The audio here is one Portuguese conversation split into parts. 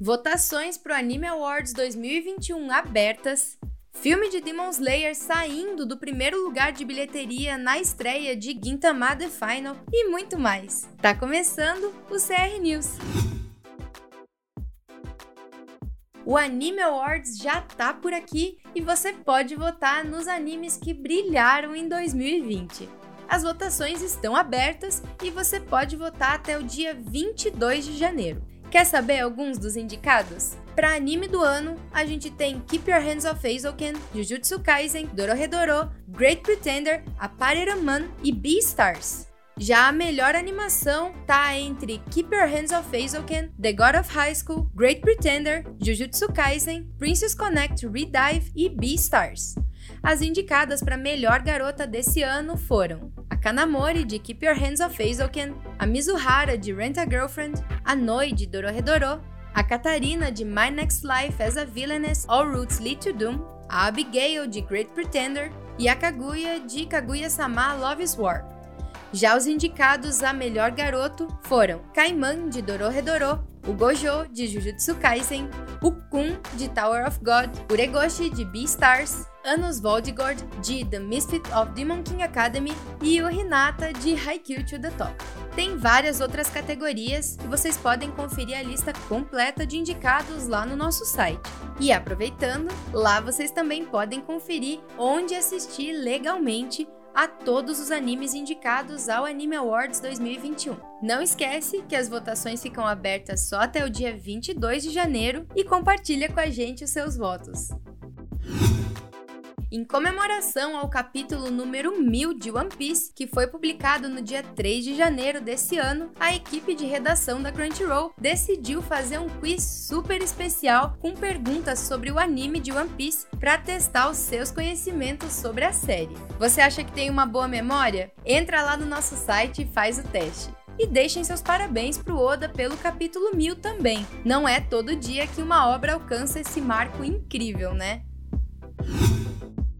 Votações pro Anime Awards 2021 abertas. Filme de Demon Slayer saindo do primeiro lugar de bilheteria na estreia de Gintama The Final e muito mais. Tá começando o CR News. O Anime Awards já tá por aqui e você pode votar nos animes que brilharam em 2020. As votações estão abertas e você pode votar até o dia 22 de janeiro. Quer saber alguns dos indicados? Para anime do ano, a gente tem Keep Your Hands Off Eizouken, Jujutsu Kaisen, Dorohedoro, Great Pretender, Apareraman e Beastars. Já a melhor animação tá entre Keep Your Hands Off Eizouken, The God of High School, Great Pretender, Jujutsu Kaisen, Princess Connect Redive e Beastars. As indicadas para melhor garota desse ano foram a Kanamori de Keep Your Hands Off Eizouken, a Mizuhara de Rent a Girlfriend, a Noi de Dorohedoro, a Katarina de My Next Life as a Villainess All Roots Lead to Doom, a Abigail de Great Pretender e a Kaguya de Kaguya-sama Love is War. Já os indicados a melhor garoto foram Kaiman de Dorohedoro, o Gojo de Jujutsu Kaisen, o Kun de Tower of God, Uregoshi de Beastars, Anos Voldigord de The Misfit of Demon King Academy e o Hinata de Haikyuu to the Top. Tem várias outras categorias e vocês podem conferir a lista completa de indicados lá no nosso site. E aproveitando, lá vocês também podem conferir onde assistir legalmente a todos os animes indicados ao Anime Awards 2021. Não esquece que as votações ficam abertas só até o dia 22 de janeiro e compartilha com a gente os seus votos. Em comemoração ao capítulo número 1000 de One Piece, que foi publicado no dia 3 de janeiro desse ano, a equipe de redação da Crunchyroll decidiu fazer um quiz super especial com perguntas sobre o anime de One Piece para testar os seus conhecimentos sobre a série. Você acha que tem uma boa memória? Entra lá no nosso site e faz o teste. E deixem seus parabéns para o Oda pelo capítulo 1000 também. Não é todo dia que uma obra alcança esse marco incrível, né?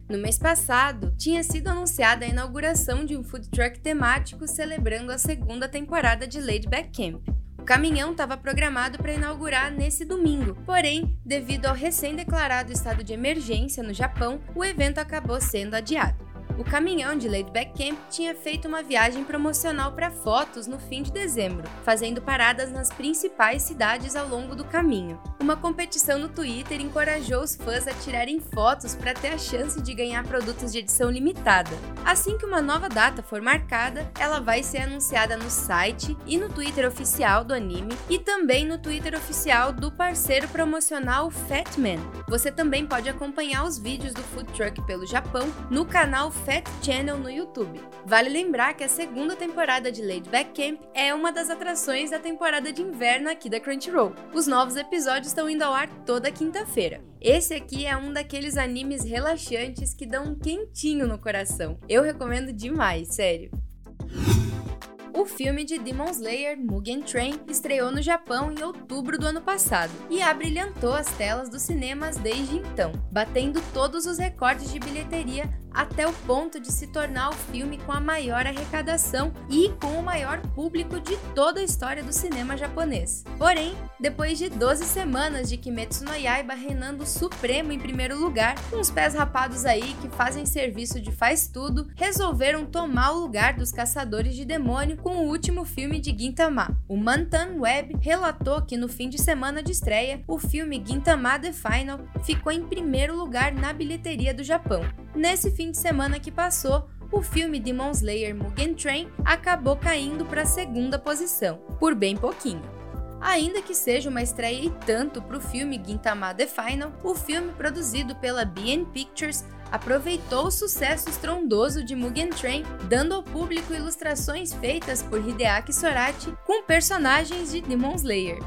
No mês passado, tinha sido anunciada a inauguração de um food truck temático celebrando a segunda temporada de Lady Back Camp. O caminhão estava programado para inaugurar nesse domingo, porém, devido ao recém-declarado estado de emergência no Japão, o evento acabou sendo adiado o caminhão de Laidback Camp tinha feito uma viagem promocional para fotos no fim de dezembro, fazendo paradas nas principais cidades ao longo do caminho. Uma competição no Twitter encorajou os fãs a tirarem fotos para ter a chance de ganhar produtos de edição limitada. Assim que uma nova data for marcada, ela vai ser anunciada no site e no Twitter oficial do anime e também no Twitter oficial do parceiro promocional Fatman. Você também pode acompanhar os vídeos do food truck pelo Japão no canal Fat Channel no YouTube. Vale lembrar que a segunda temporada de Laid Back Camp é uma das atrações da temporada de inverno aqui da Crunchyroll. Os novos episódios estão indo ao ar toda quinta-feira. Esse aqui é um daqueles animes relaxantes que dão um quentinho no coração. Eu recomendo demais, sério. O filme de Demon Slayer Mugen Train estreou no Japão em outubro do ano passado e abrilhantou as telas dos cinemas desde então, batendo todos os recordes de bilheteria até o ponto de se tornar o filme com a maior arrecadação e com o maior público de toda a história do cinema japonês. Porém, depois de 12 semanas de Kimetsu no Yaiba reinando supremo em primeiro lugar, com os pés rapados aí que fazem serviço de faz tudo, resolveram tomar o lugar dos caçadores de demônio com o último filme de Gintama. O Mantan Web relatou que no fim de semana de estreia, o filme Gintama The Final ficou em primeiro lugar na bilheteria do Japão. Nesse fim de semana que passou, o filme Demon Slayer Mugen Train acabou caindo para a segunda posição, por bem pouquinho. Ainda que seja uma estreia e tanto para o filme Gintama The Final, o filme produzido pela BN Pictures aproveitou o sucesso estrondoso de Mugen Train, dando ao público ilustrações feitas por Hideaki Sorachi com personagens de Demon Slayer.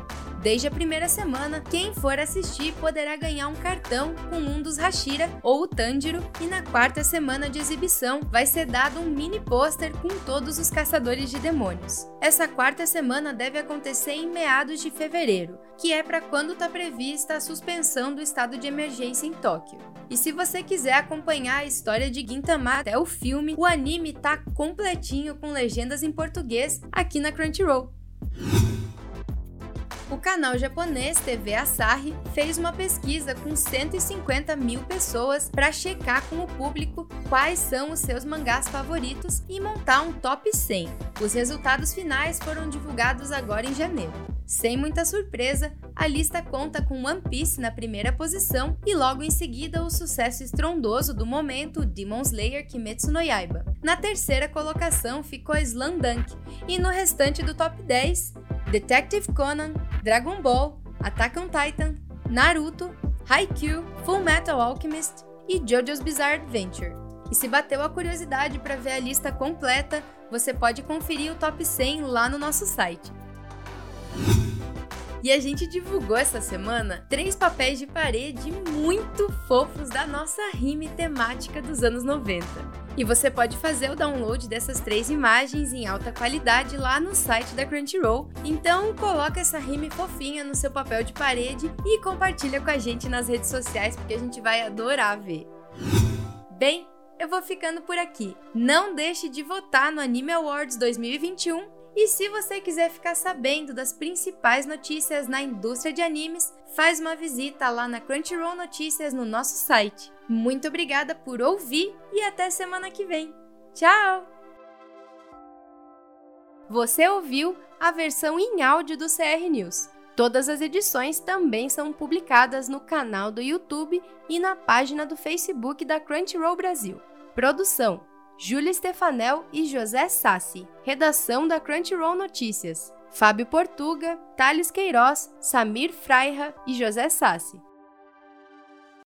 Desde a primeira semana, quem for assistir poderá ganhar um cartão com um dos Hashira ou o Tanjiro, e na quarta semana de exibição vai ser dado um mini pôster com todos os caçadores de demônios. Essa quarta semana deve acontecer em meados de fevereiro, que é para quando está prevista a suspensão do estado de emergência em Tóquio. E se você quiser acompanhar a história de Gintama até o filme, o anime tá completinho com legendas em português aqui na Crunchyroll. Canal japonês TV Asahi fez uma pesquisa com 150 mil pessoas para checar com o público quais são os seus mangás favoritos e montar um top 100. Os resultados finais foram divulgados agora em janeiro. Sem muita surpresa, a lista conta com One Piece na primeira posição e logo em seguida o sucesso estrondoso do momento Demon Slayer Kimetsu no Yaiba. Na terceira colocação ficou Slandunk e no restante do top 10, Detective Conan, Dragon Ball, Attack on Titan, Naruto, Haikyuu, Full Metal Alchemist e JoJo's Bizarre Adventure. E se bateu a curiosidade para ver a lista completa, você pode conferir o top 100 lá no nosso site. E a gente divulgou essa semana três papéis de parede muito fofos da nossa rime temática dos anos 90. E você pode fazer o download dessas três imagens em alta qualidade lá no site da Crunchyroll. Então coloca essa rime fofinha no seu papel de parede e compartilha com a gente nas redes sociais porque a gente vai adorar ver. Bem, eu vou ficando por aqui. Não deixe de votar no Anime Awards 2021 e se você quiser ficar sabendo das principais notícias na indústria de animes, faz uma visita lá na Crunchyroll Notícias no nosso site. Muito obrigada por ouvir e até semana que vem. Tchau! Você ouviu a versão em áudio do CR News. Todas as edições também são publicadas no canal do YouTube e na página do Facebook da Crunchyroll Brasil. Produção Júlia Stefanel e José Sassi. Redação da Crunchyroll Notícias. Fábio Portuga, Thales Queiroz, Samir Freira e José Sassi.